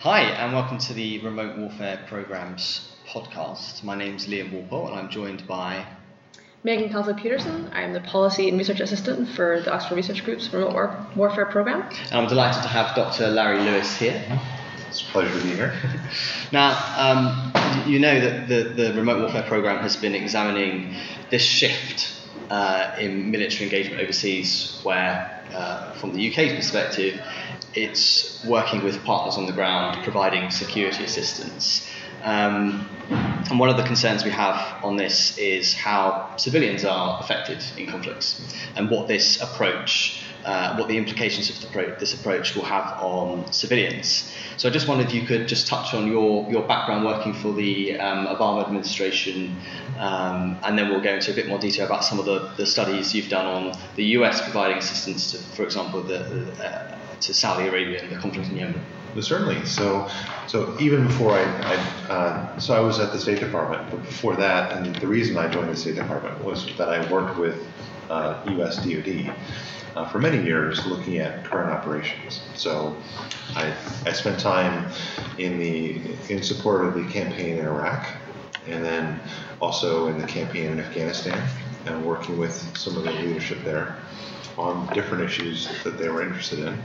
Hi, and welcome to the Remote Warfare Programs podcast. My name's Liam Walpole, and I'm joined by Megan Karlshøj-Pedersen. I am the Policy and Research Assistant for the Oxford Research Group's Remote War- Warfare Program. And I'm delighted to have Dr. Larry Lewis here. It's a pleasure to be here. Now, um, you know that the, the Remote Warfare Program has been examining this shift uh, in military engagement overseas, where, uh, from the UK's perspective, it's working with partners on the ground, providing security assistance. Um, and one of the concerns we have on this is how civilians are affected in conflicts and what this approach, uh, what the implications of the pro- this approach will have on civilians. So I just wondered if you could just touch on your, your background working for the um, Obama administration, um, and then we'll go into a bit more detail about some of the, the studies you've done on the US providing assistance to, for example, the, uh, to Saudi Arabia and the conflict in Yemen. Certainly. So, so even before I, I uh, so I was at the State Department, but before that, and the reason I joined the State Department was that I worked with uh, U.S. DoD uh, for many years looking at current operations. So, I, I spent time in the in support of the campaign in Iraq, and then also in the campaign in Afghanistan, and working with some of the leadership there on different issues that they were interested in.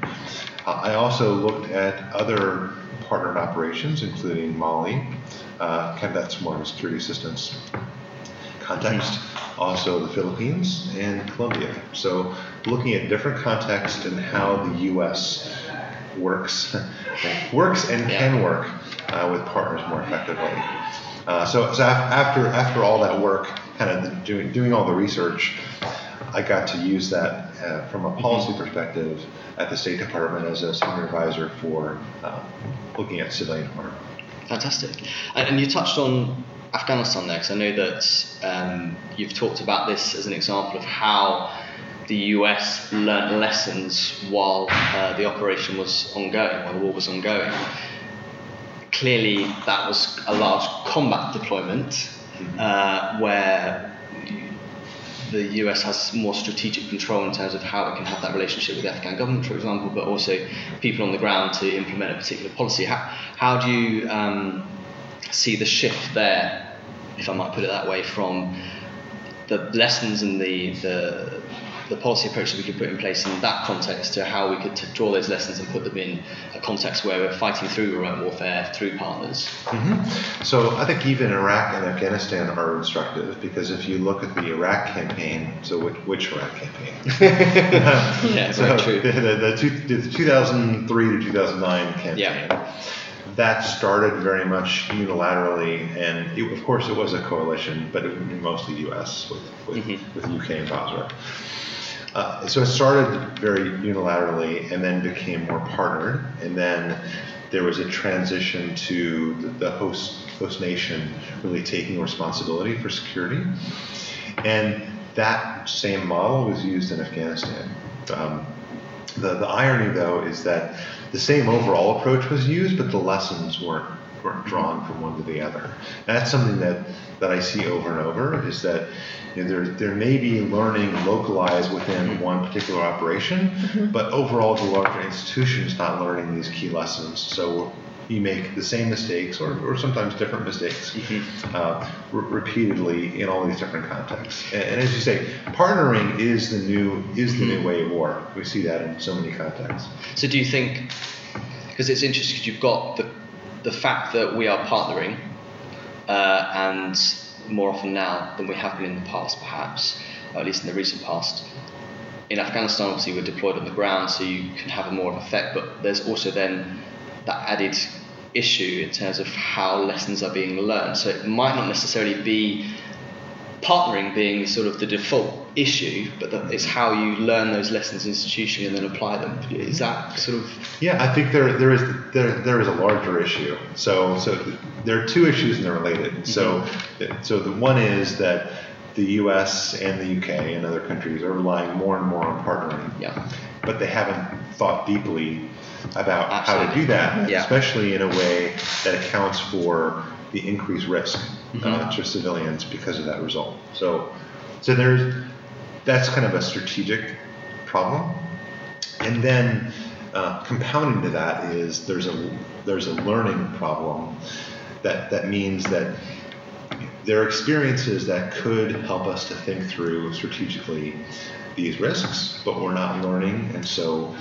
Uh, I also looked at other partnered operations, including Mali, uh, kind of that's more of a security assistance context, also the Philippines and Colombia. So looking at different contexts and how the U.S. works, works and Yeah. can work uh, with partners more effectively. Uh, so, so af- after after all that work, kind of doing doing all the research, I got to use that uh, from a policy perspective at the State Department as a senior advisor for uh, looking at civilian harm. Fantastic. And, and you touched on Afghanistan there, because I know that um, you've talked about this as an example of how the US learned lessons while uh, the operation was ongoing, while the war was ongoing. Clearly, that was a large combat deployment uh, where the US has more strategic control in terms of how it can have that relationship with the Afghan government, for example, but also people on the ground to implement a particular policy. How, how do you um, see the shift there, if I might put it that way, from the lessons and the, the, the policy approach that we could put in place in that context to how we could draw those lessons and put them in a context where we're fighting through remote warfare through partners? hmm So I think even Iraq and Afghanistan are instructive because if you look at the Iraq campaign, so which, which Iraq campaign? Yeah, so very true. The, the, the, two, the 2003 to 2009 campaign. Yeah. That started very much unilaterally, and it, of course it was a coalition, but it was mostly U.S. with with, Mhm. with U.K. and Basra. Uh, so it started very unilaterally and then became more partnered, and then there was a transition to the, the host host nation really taking responsibility for security, and that same model was used in Afghanistan. Um, the, the irony, though, is that the same overall approach was used, but the lessons weren't weren't drawn from one to the other. That's something that, that I see over and over is that you know, there, there may be learning localized within one particular operation, mm-hmm. but overall the larger institution is not learning these key lessons. So you make the same mistakes or, or sometimes different mistakes uh, re- repeatedly in all these different contexts. And, and as you say, partnering is the new is the new way of war. We see that in so many contexts. So do you think, because it's interesting, because you've got the, the fact that we are partnering, uh, and more often now than we have been in the past, perhaps, or at least in the recent past. In Afghanistan, obviously, we're deployed on the ground, so you can have a more of an effect, but there's also then that added issue in terms of how lessons are being learned. So it might not necessarily be partnering being sort of the default issue, but that it's how you learn those lessons institutionally and then apply them. Is that sort of Yeah, I think there there is there there is a larger issue. So so there are two issues and they're related. Mm-hmm. So so the one is that the U.S. and the U.K. and other countries are relying more and more on partnering. yeah, but they haven't thought deeply about how to do that, Yeah. especially in a way that accounts for the increased risk uh, Mhm. to civilians because of that result. So, so there's that's kind of a strategic problem, and then uh, compounding to that is there's a there's a learning problem that that means that there are experiences that could help us to think through strategically these risks, but we're not learning, and so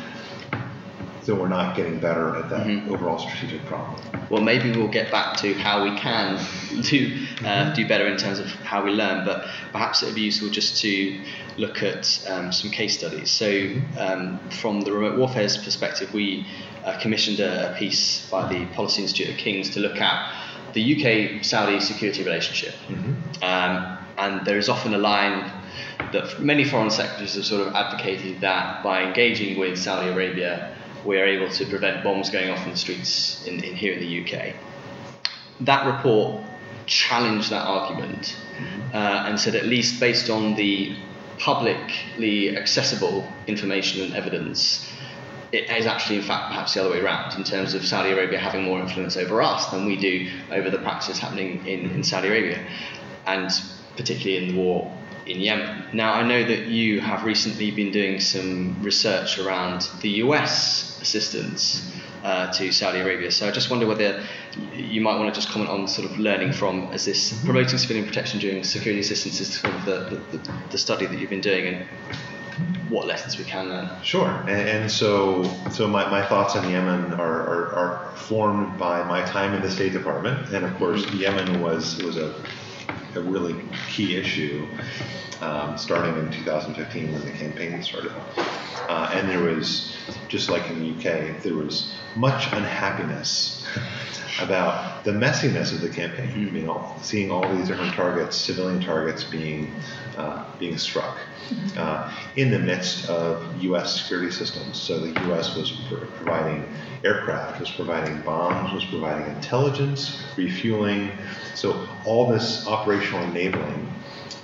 so we're not getting better at that Mhm. overall strategic problem. Well, maybe we'll get back to how we can do uh, do better in terms of how we learn, but perhaps it would be useful just to look at um, some case studies. So, um, from the remote warfare's perspective, we uh, commissioned a, a piece by the Policy Institute of Kings to look at the UK-Saudi security relationship. Um, and there is often a line that many foreign secretaries have sort of advocated that by engaging with Saudi Arabia, we're able to prevent bombs going off in the streets in, in here in the UK. That report challenged that argument uh, and said, at least based on the publicly accessible information and evidence, it is actually, in fact, perhaps the other way around in terms of Saudi Arabia having more influence over us than we do over the practices happening in, in Saudi Arabia, and particularly in the war in Yemen. Now, I know that you have recently been doing some research around the US assistance uh, to Saudi Arabia, so I just wonder whether you might want to just comment on sort of learning from as this promoting civilian protection during security assistance is sort of the, the, the, study that you've been doing and what lessons we can learn. Sure, and, and so so my, my thoughts on Yemen are, are, are formed by my time in the State Department, and of course Yemen was was a, a really key issue um, starting in 2015 when the campaign started, uh, and there was just like in the UK there was much unhappiness about the messiness of the campaign. Seeing all these different targets, civilian targets being uh, being struck uh, in the midst of U.S. security systems. So the U.S. was pr- providing aircraft, was providing bombs, was providing intelligence, refueling. So all this operational enabling.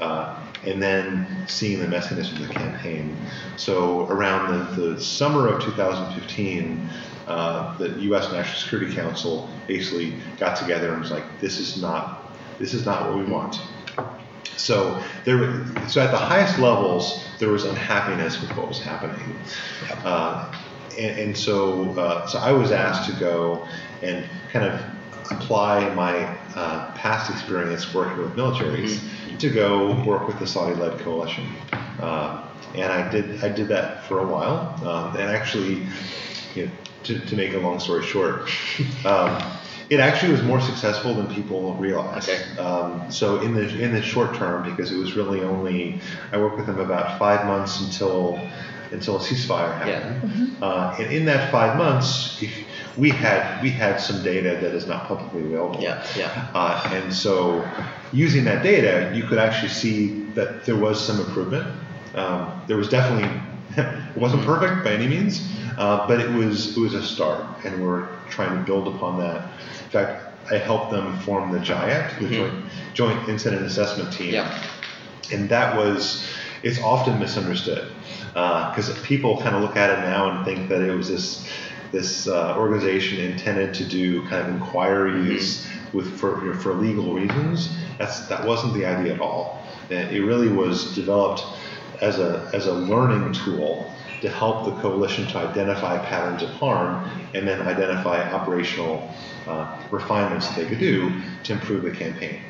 Uh, and then seeing the messiness of the campaign. So around the, the summer of 2015, uh, the U.S. National Security Council basically got together and was like, "This is not, this is not what we want." So there, so at the highest levels, there was unhappiness with what was happening, uh, and, and so uh, so I was asked to go and kind of apply my uh, past experience working with militaries to go work with the Saudi-led coalition, uh, and I did I did that for a while, um, and actually, you know, to, to make a long story short. Um, it actually was more successful than people realized. Okay. Um, so in the in the short term, because it was really only I worked with them about five months until until a ceasefire happened. Uh, and in that five months, if we had we had some data that is not publicly available. Yeah, yeah. Uh, and so using that data, you could actually see that there was some improvement. Um, there was definitely it wasn't perfect by any means, uh, but it was it was a start, and we're trying to build upon that. In fact, I helped them form the JIAT, the Joint, Joint Incident Assessment Team, Yeah. and that was it's often misunderstood because people kind of look at it now and think that it was this this uh, organization intended to do kind of inquiries with for you know, for legal reasons. That's that wasn't the idea at all. It it really was developed as a as a learning tool to help the coalition to identify patterns of harm and then identify operational uh, refinements that they could do to improve the campaign.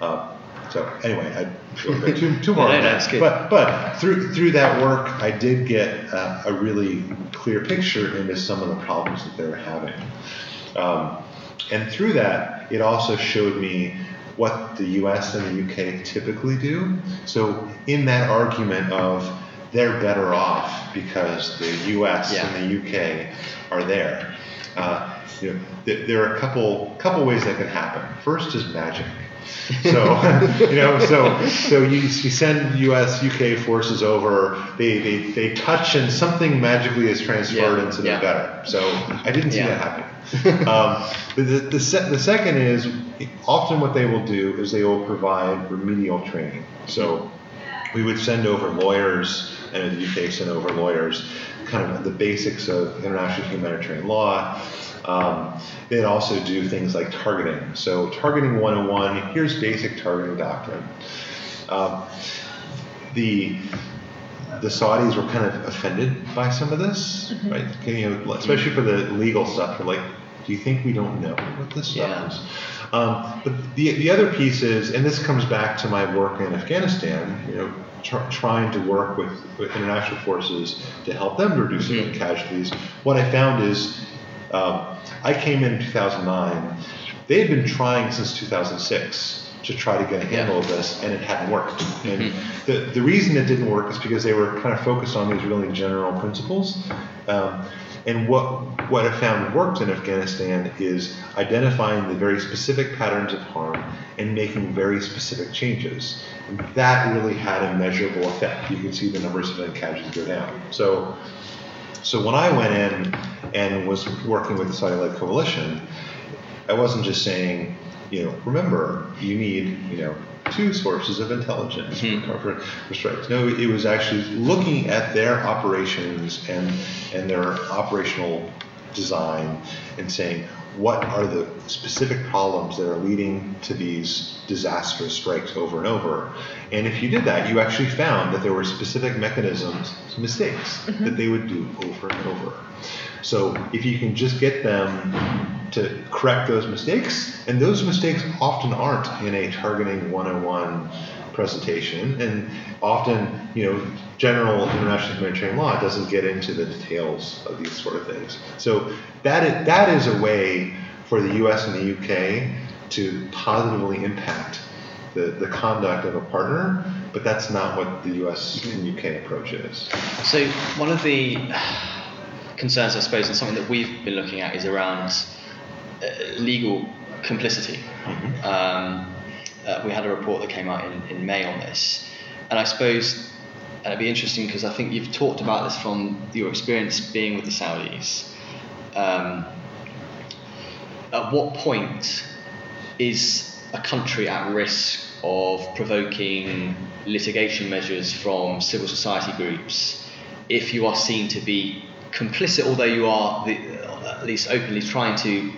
Uh, so anyway, I too, too No, hard. no, no, it's. But but through through that work, I did get uh, a really clear picture into some of the problems that they were having. Um, and through that, it also showed me what the U.S. and the U.K. typically do. So in that argument of they're better off because the U.S. Yeah. and the U.K. are there. Uh, you know, th- there are a couple couple ways that can happen. First is magic. So you know, so so you, you send U.S. UK forces over, they, they, they touch and something magically is transferred Yeah, into yeah. the better. So I didn't see Yeah. that happen. um, but the the, se- the second is often what they will do is they will provide remedial training. So we would send over lawyers, and the UK sent over lawyers, kind of the basics of international humanitarian law. Um, they'd also do things like targeting. So, targeting 101, here's basic targeting doctrine. Um, the the Saudis were kind of offended by some of this, right? You know, especially for the legal stuff. They're like, do you think we don't know what this stuff Yeah. is? Um, but the, the other piece is, and this comes back to my work in Afghanistan, you know, tr- trying to work with, with international forces to help them reduce civilian casualties. What I found is, um, I came in 2009. They had been trying since 2006 to try to get a handle of this, and it hadn't worked. And the, the reason it didn't work is because they were kind of focused on these really general principles. Um, and what what I found worked in Afghanistan is identifying the very specific patterns of harm and making very specific changes. And that really had a measurable effect. You can see the numbers of casualties go down. So so when I went in and was working with the Saudi-led coalition, I wasn't just saying, you know, remember you need, you know, two sources of intelligence for, hmm. for, for strikes. No, it was actually looking at their operations and and their operational design and saying what are the specific problems that are leading to these disastrous strikes over and over. And if you did that, you actually found that there were specific mechanisms, mistakes mm-hmm. that they would do over and over. So if you can just get them to correct those mistakes, and those mistakes often aren't in a targeting 101 presentation, and often, you know, general international humanitarian law doesn't get into the details of these sort of things. So that is, that is a way for the U.S. and the UK to positively impact the, the conduct of a partner, but that's not what the U.S. and UK approach is. So one of the concerns, I suppose, and something that we've been looking at is around uh, legal complicity. Um, uh, we had a report that came out in, in May on this, and I suppose and it'd be interesting because I think you've talked about this from your experience being with the Saudis. Um, at what point is a country at risk of provoking litigation measures from civil society groups if you are seen to be complicit, although you are the, at least openly trying to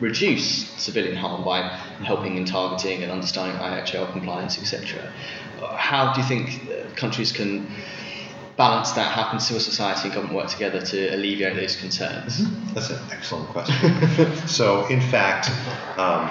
reduce civilian harm by helping in targeting and understanding IHL compliance, etc. How do you think uh, countries can balance that? How can civil society and government work together to alleviate those concerns? That's an excellent question. so, in fact, um,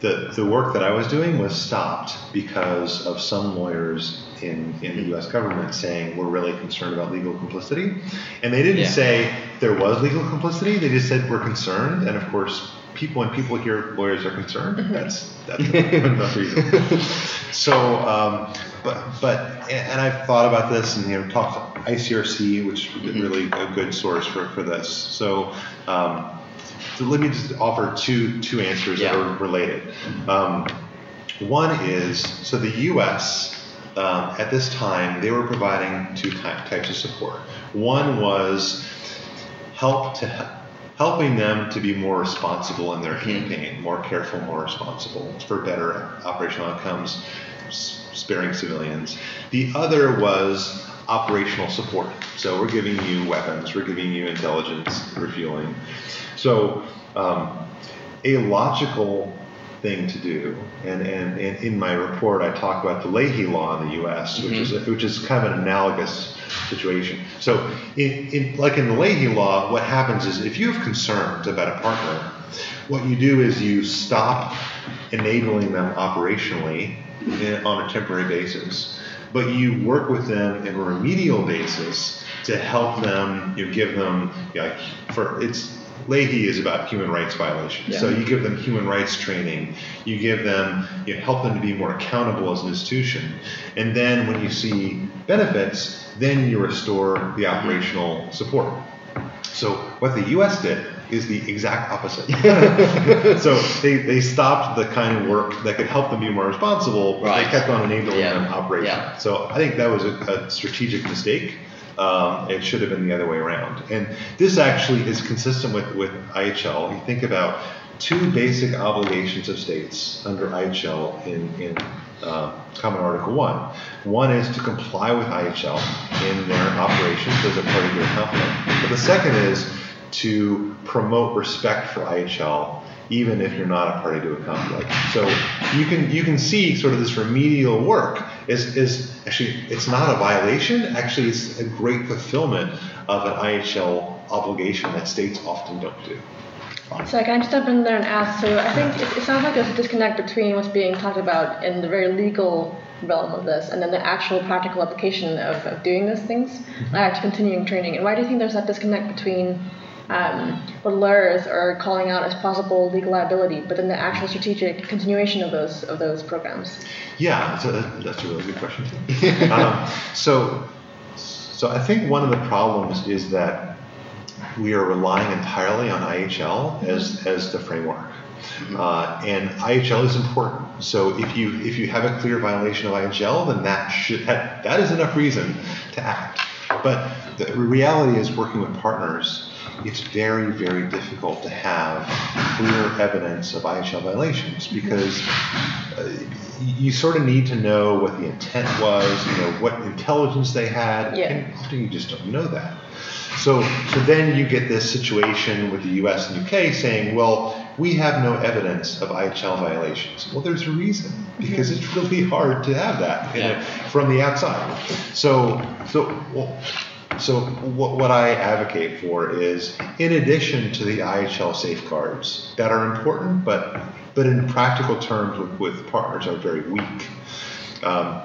the, the work that I was doing was stopped because of some lawyers in, in the US government saying we're really concerned about legal complicity. And they didn't Yeah. say there was legal complicity, they just said we're concerned. And of course, people when people hear lawyers are concerned, that's that's enough reason. So, um, but but and I've thought about this and you know talked to ICRC, which is really a good source for, for this. So. Um, so let me just offer two two answers that are related. Um, one is so the U.S. Um, at this time they were providing two ty- types of support. One was help to helping them to be more responsible in their campaign, more careful, more responsible for better operational outcomes, sparing civilians. The other was operational support. So we're giving you weapons, we're giving you intelligence, refueling. So um, a logical thing to do, and, and, and in my report I talk about the Leahy law in the U.S., which mm-hmm. is which is kind of an analogous situation. So in, in like in the Leahy law, what happens is if you have concerns about a partner, what you do is you stop enabling them operationally in, on a temporary basis, but you work with them in a remedial basis to help them, you give them, like, for it's Leahy is about human rights violations. So you give them human rights training, you give them, you help them to be more accountable as an institution, and then when you see benefits, then you restore the operational support. So what the U.S. did is the exact opposite. so they, they stopped the kind of work that could help them be more responsible, but Right. they kept on enabling Yeah. them operation. Yeah. So I think that was a, a strategic mistake. Um, it should have been the other way around. And this actually is consistent with, with IHL. You think about two basic obligations of states under IHL in, in uh, Common Article 1. One is to comply with IHL in their operations as a party to a conflict. But the second is to promote respect for IHL even if you're not a party to a conflict. So you can you can see sort of this remedial work is, is actually it's not a violation. Actually, it's a great fulfillment of an IHL obligation that states often don't do. So I can just jump in there and ask. So I think it, it sounds like there's a disconnect between what's being talked about in the very legal realm of this and then the actual practical application of, of doing those things, mm-hmm. like continuing training. And why do you think there's that disconnect between um, what lawyers are calling out as possible legal liability, but then the actual strategic continuation of those of those programs? Yeah, so that's a really good question. um, so, so I think one of the problems is that we are relying entirely on IHL as as the framework. Uh, and IHL is important. So if you if you have a clear violation of IHL, then that should that, that is enough reason to act. But the reality is, working with partners, it's very, very difficult to have clear evidence of IHL violations because uh, you sort of need to know what the intent was, you know, what intelligence they had, yeah. and often you just don't know that. So, so then you get this situation with the U.S. and UK saying, well, we have no evidence of IHL violations. Well, there's a reason because it's really hard to have that yeah. from the outside. So, so well, so what, what I advocate for is, in addition to the IHL safeguards that are important, but but in practical terms with, with partners are very weak. Um,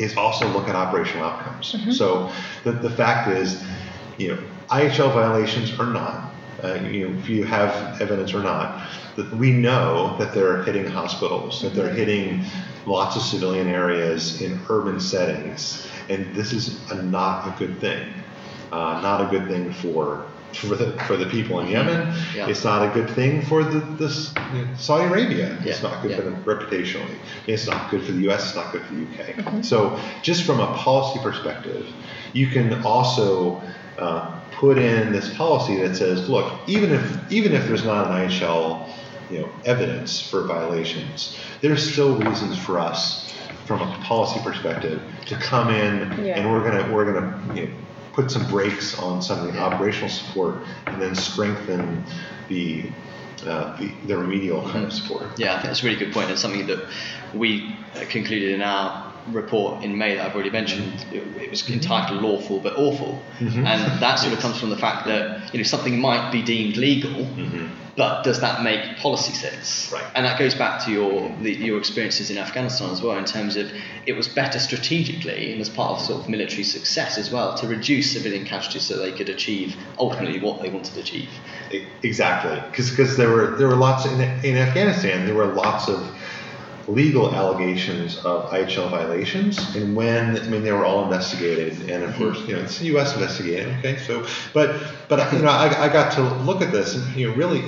is also look at operational outcomes. Mm-hmm. So the, the fact is, you know, IHL violations are not, uh, you know, if you have evidence or not, that we know that they're hitting hospitals, that they're hitting lots of civilian areas in urban settings, and this is a, not a good thing. Uh, not a good thing for for the for the people in Yemen. Yeah. It's not a good thing for the this Saudi Arabia. Yeah. It's not good yeah. for them reputationally. It's not good for the U.S. It's not good for the UK. Mm-hmm. So just from a policy perspective, you can also uh, put in this policy that says, look, even if even if there's not an IHL you know evidence for violations, there's still reasons for us from a policy perspective to come in yeah. and we're gonna we're gonna you know, put some brakes on some of the operational support and then strengthen the uh, the, the, remedial kind of support. Yeah, I think that's a really good point. It's something that we concluded in our report in May that I've already mentioned. It, it was entitled "Lawful but Awful," mm-hmm. and that sort of comes from the fact that you know something might be deemed legal, mm-hmm. but does that make policy sense? Right. And that goes back to your the, your experiences in Afghanistan as well, in terms of it was better strategically and as part of sort of military success as well to reduce civilian casualties so they could achieve ultimately what they wanted to achieve. Exactly, because there were there were lots in in Afghanistan there were lots of legal allegations of IHL violations, and when I mean they were all investigated, and of course you know it's the U.S. investigating. Okay, so but but you know I, I got to look at this, and you know really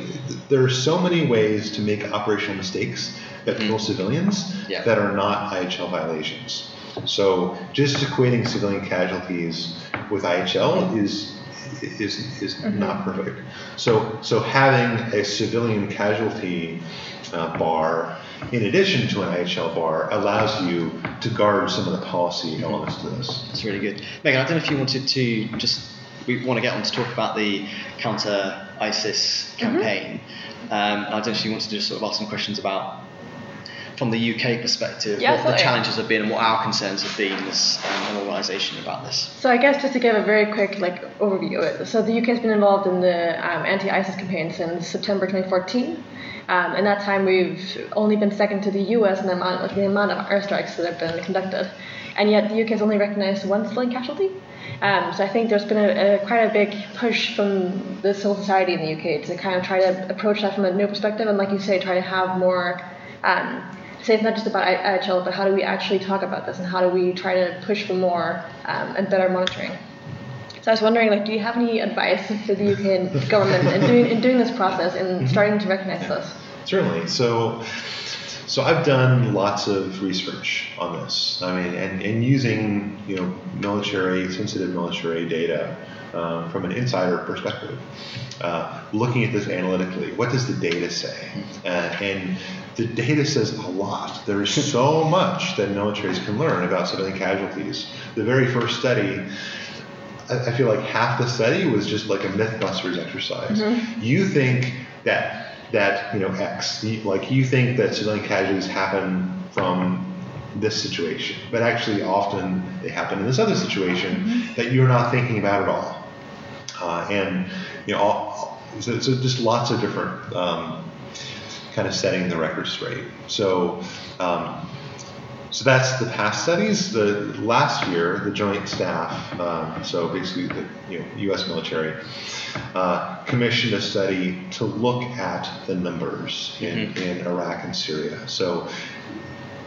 there are so many ways to make operational mistakes that kill mm-hmm. civilians yeah. that are not IHL violations. So just equating civilian casualties with IHL is is is mm-hmm. not perfect. So so having a civilian casualty uh, bar in addition to an IHL bar, allows you to guard some of the policy mm-hmm. elements to this. That's really good. Megan, I don't know if you wanted to just, we want to get on to talk about the counter ISIS mm-hmm. campaign. Mm-hmm. Um, I don't know if you wanted to just sort of ask some questions about from the UK perspective, yeah, what the challenges have been and what our concerns have been as um, an organisation about this. So I guess just to give a very quick like overview of it. So the UK has been involved in the um, anti-ISIS campaign since September 2014. Um, in that time, we've only been second to the US in the amount, like the amount of airstrikes that have been conducted, and yet the UK has only recognised one civilian casualty. Um, so I think there's been a, a, quite a big push from the civil society in the UK to kind of try to approach that from a new perspective, and like you say, try to have more. Um, say it's not just about IHL, but how do we actually talk about this, and how do we try to push for more um, and better monitoring. So I was wondering, like, do you have any advice for the UK government in doing, in doing this process and mm-hmm. starting to recognize this? Certainly. So, so I've done lots of research on this. I mean, and, and using you know military sensitive military data um, from an insider perspective, uh, looking at this analytically. What does the data say? Uh, and the data says a lot. There is so much that militaries can learn about civilian casualties. The very first study I, feel like half the study was just like a MythBusters exercise. Mm-hmm. You think that that you know X, like you think that civilian casualties happen from this situation, but actually often they happen in this other situation that you're not thinking about at all. Uh, and you know, all, so, so just lots of different um, kind of setting the record straight. So. Um, so that's the past studies. The last year, the Joint Staff, um, so basically the you know, U.S. military, uh, commissioned a study to look at the numbers in, Mhm. in Iraq and Syria. So,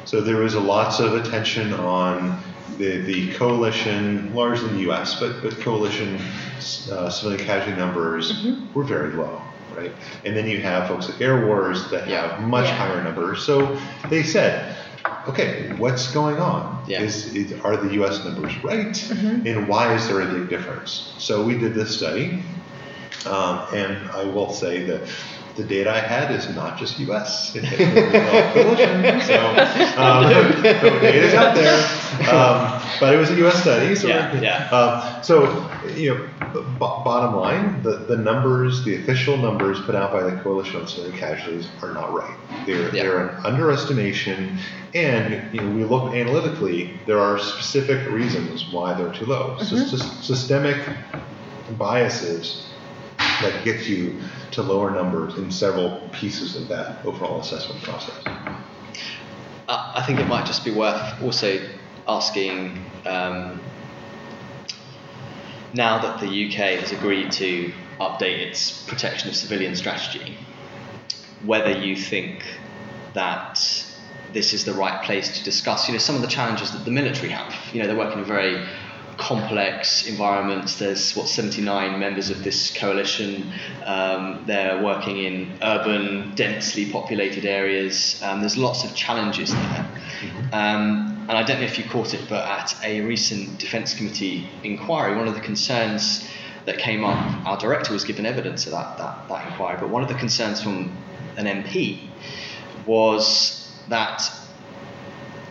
so there was a lots of attention on the, the coalition, largely the U.S., but but coalition uh, civilian casualty numbers were very low, right? And then you have folks like Airwars that Yeah. have much Yeah. higher numbers. So they said, okay, what's going on? Yeah. Is, is are the U.S. numbers right? And why is there a big difference? So we did this study, um, and I will say that the data I had is not just U.S. It has a coalition, so um, the data's out there. Um, but it was a U.S. study, so Yeah, yeah. um, so, you know, b- bottom line, the, the numbers, the official numbers put out by the Coalition on Civilian Casualties are not right. They're, Yeah. they're an underestimation, and you know, we look analytically, there are specific reasons why they're too low. Sys- systemic biases that gets you to lower numbers in several pieces of that overall assessment process. Uh, I think it might just be worth also asking um, now that the UK has agreed to update its protection of civilian strategy, whether you think that this is the right place to discuss, you know, some of the challenges that the military have. You know, they're working in very complex environments. There's what 79 members of this coalition. Um, they're working in urban, densely populated areas. Um, there's lots of challenges there. Um, and I don't know if you caught it, but at a recent Defence Committee inquiry, one of the concerns that came up, our director was given evidence of that, that, that inquiry, but one of the concerns from an MP was that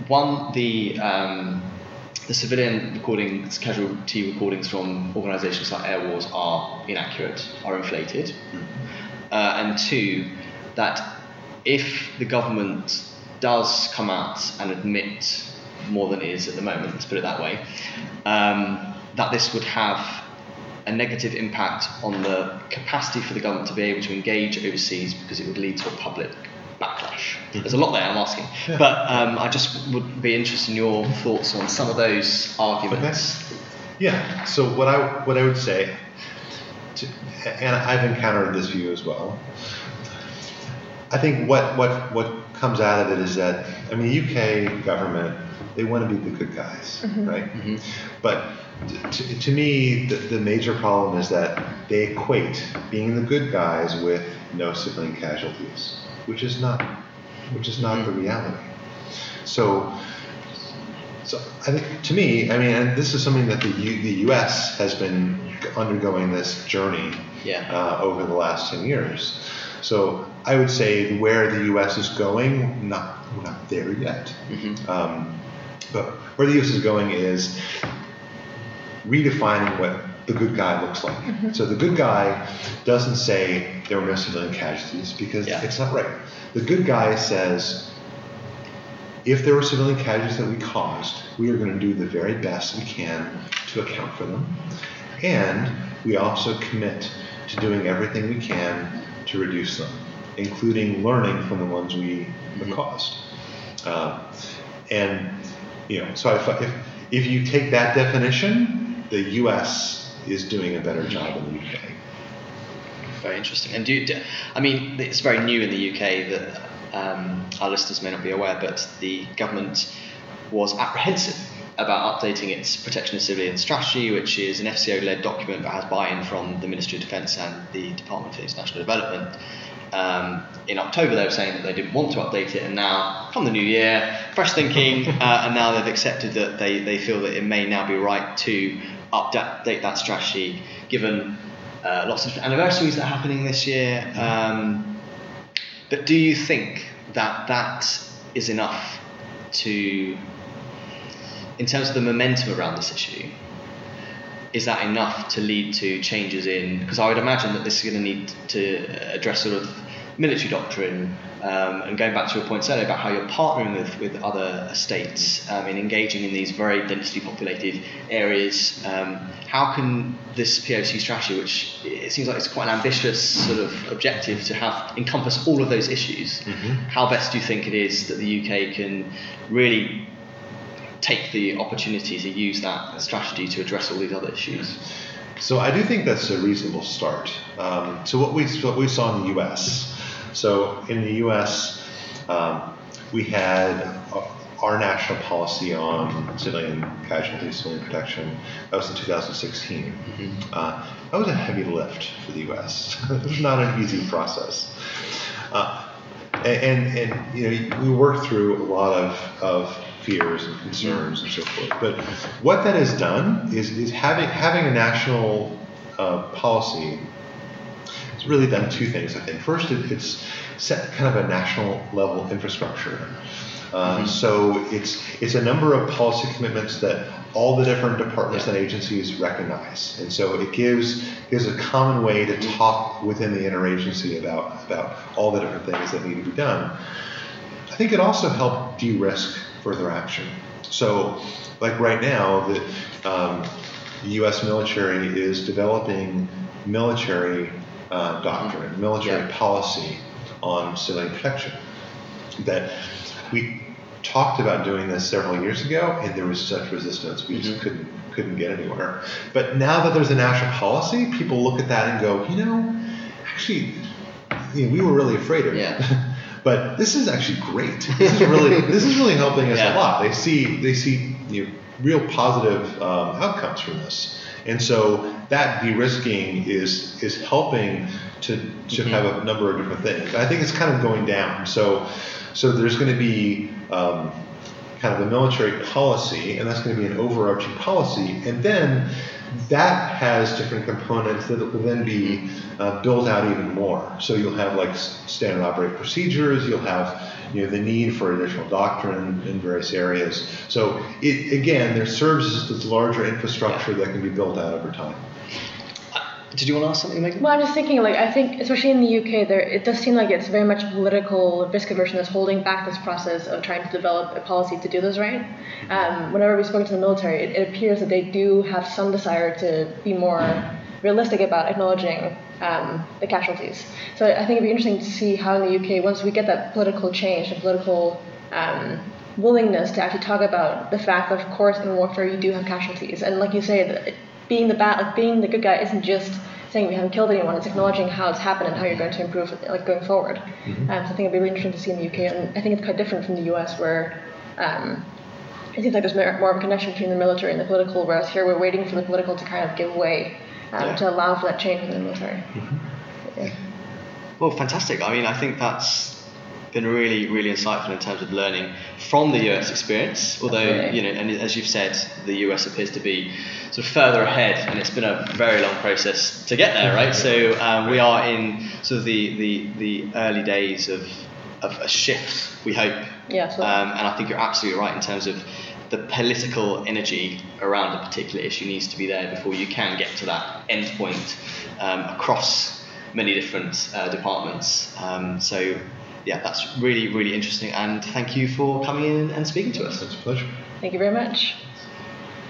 one, the um, the civilian recordings, casualty recordings from organisations like Airwars are inaccurate, are inflated, uh, and two, that if the government does come out and admit more than it is at the moment, let's put it that way, um, that this would have a negative impact on the capacity for the government to be able to engage overseas because it would lead to a public backlash. There's a lot there I'm asking, but um, I just would be interested in your thoughts on some of those arguments. Yeah. So what I what I would say, to, and I've encountered this view as well. I think what what what comes out of it is that I mean UK government they want to be the good guys, right? But to, to me, the, the major problem is that they equate being the good guys with no civilian casualties, which is not which is not the reality. So so I think to me, I mean, and this is something that the U, the U.S. has been undergoing this journey Yeah. uh, over the last ten years. So I would say where the U.S. is going, not we're not there yet. Mhm. Um, but where the U.S. is going is redefining what the good guy looks like. So the good guy doesn't say there were no civilian casualties because Yeah. it's not right. The good guy says if there were civilian casualties that we caused, we are going to do the very best we can to account for them. And we also commit to doing everything we can to reduce them, including learning from the ones we have caused. Uh, and, you know, so if, if, if you take that definition, the US is doing a better job than the UK. Very interesting. And do, you, do I mean it's very new in the UK that um, our listeners may not be aware, but the government was apprehensive about updating its protection of civilian strategy, which is an FCO-led document that has buy-in from the Ministry of Defence and the Department for International Development. Um, in October, they were saying that they didn't want to update it, and now, come the new year, fresh thinking, uh, and now they've accepted that they, they feel that it may now be right to update that strategy, given uh, lots of anniversaries that are happening this year. Um, but do you think that that is enough to, in terms of the momentum around this issue, is that enough to lead to changes in? Because I would imagine that this is going to need to address sort of military doctrine, um, and going back to your points earlier about how you're partnering with, with other states um, in engaging in these very densely populated areas, um, how can this POC strategy, which it seems like it's quite an ambitious sort of objective to have encompass all of those issues, how best do you think it is that the UK can really take the opportunity to use that strategy to address all these other issues? So I do think that's a reasonable start. Um, so what we what we saw in the U.S. So in the U.S. Um, we had our national policy on civilian casualties, civilian protection. That was in 2016. Mm-hmm. Uh, that was a heavy lift for the U.S. it was not an easy process. Uh, and, and you know we worked through a lot of, of fears and concerns and so forth. But what that has done is, is having having a national uh, policy. It's really done two things. I think first, it, it's set kind of a national level infrastructure. Uh, mm-hmm. So it's it's a number of policy commitments that all the different departments yeah. and agencies recognize, and so it gives gives a common way to talk within the interagency about about all the different things that need to be done. I think it also helped de-risk further action. So, like right now, the, um, the U.S. military is developing military uh, doctrine, military yeah. policy on civilian protection. That we talked about doing this several years ago, and there was such resistance, we mm-hmm. just couldn't couldn't get anywhere. But now that there's a national policy, people look at that and go, you know, actually, you know, we were really afraid of yeah. it. But this is actually great. This is really this is really helping us yeah. a lot. They see they see you know, real positive um, outcomes from this, and so that de-risking is is helping to to mm-hmm. have a number of different things. I think it's kind of going down. So so there's going to be um, kind of a military policy, and that's going to be an overarching policy, and then that has different components that will then be uh, built out even more. So you'll have like standard operating procedures, you'll have you know the need for additional doctrine in various areas. So it again, there serves as this larger infrastructure that can be built out over time. Did you want to ask something, Megan? Well, I'm just thinking, like, I think, especially in the UK, there it does seem like it's very much political risk aversion that's holding back this process of trying to develop a policy to do this right. Um, whenever we spoke to the military, it, it, appears that they do have some desire to be more realistic about acknowledging um, the casualties. So I think it'd be interesting to see how in the UK, once we get that political change, the political um, willingness to actually talk about the fact that, of course, in warfare you do have casualties, and like you say, being the bad, like being the good guy, isn't just saying we haven't killed anyone. It's acknowledging how it's happened and how you're going to improve, like going forward. Mm-hmm. Um, so I think it'd be really interesting to see in the UK, and I think it's quite different from the US, where um, it seems like there's more of a connection between the military and the political, whereas here we're waiting for the political to kind of give way um, yeah. to allow for that change in the military. Mm-hmm. Yeah. Well, fantastic. I mean, I think that's been really, really insightful in terms of learning from the US experience. Although, Absolutely. you know, and as you've said, the US appears to be sort of further ahead, and it's been a very long process to get there, right? So um, we are in sort of the, the, the early days of, of a shift, we hope. Yeah, um, and I think you're absolutely right in terms of the political energy around a particular issue needs to be there before you can get to that end point um, across many different uh, departments. Um, so yeah, that's really, really interesting. And thank you for coming in and speaking to us. It's a pleasure. Thank you very much.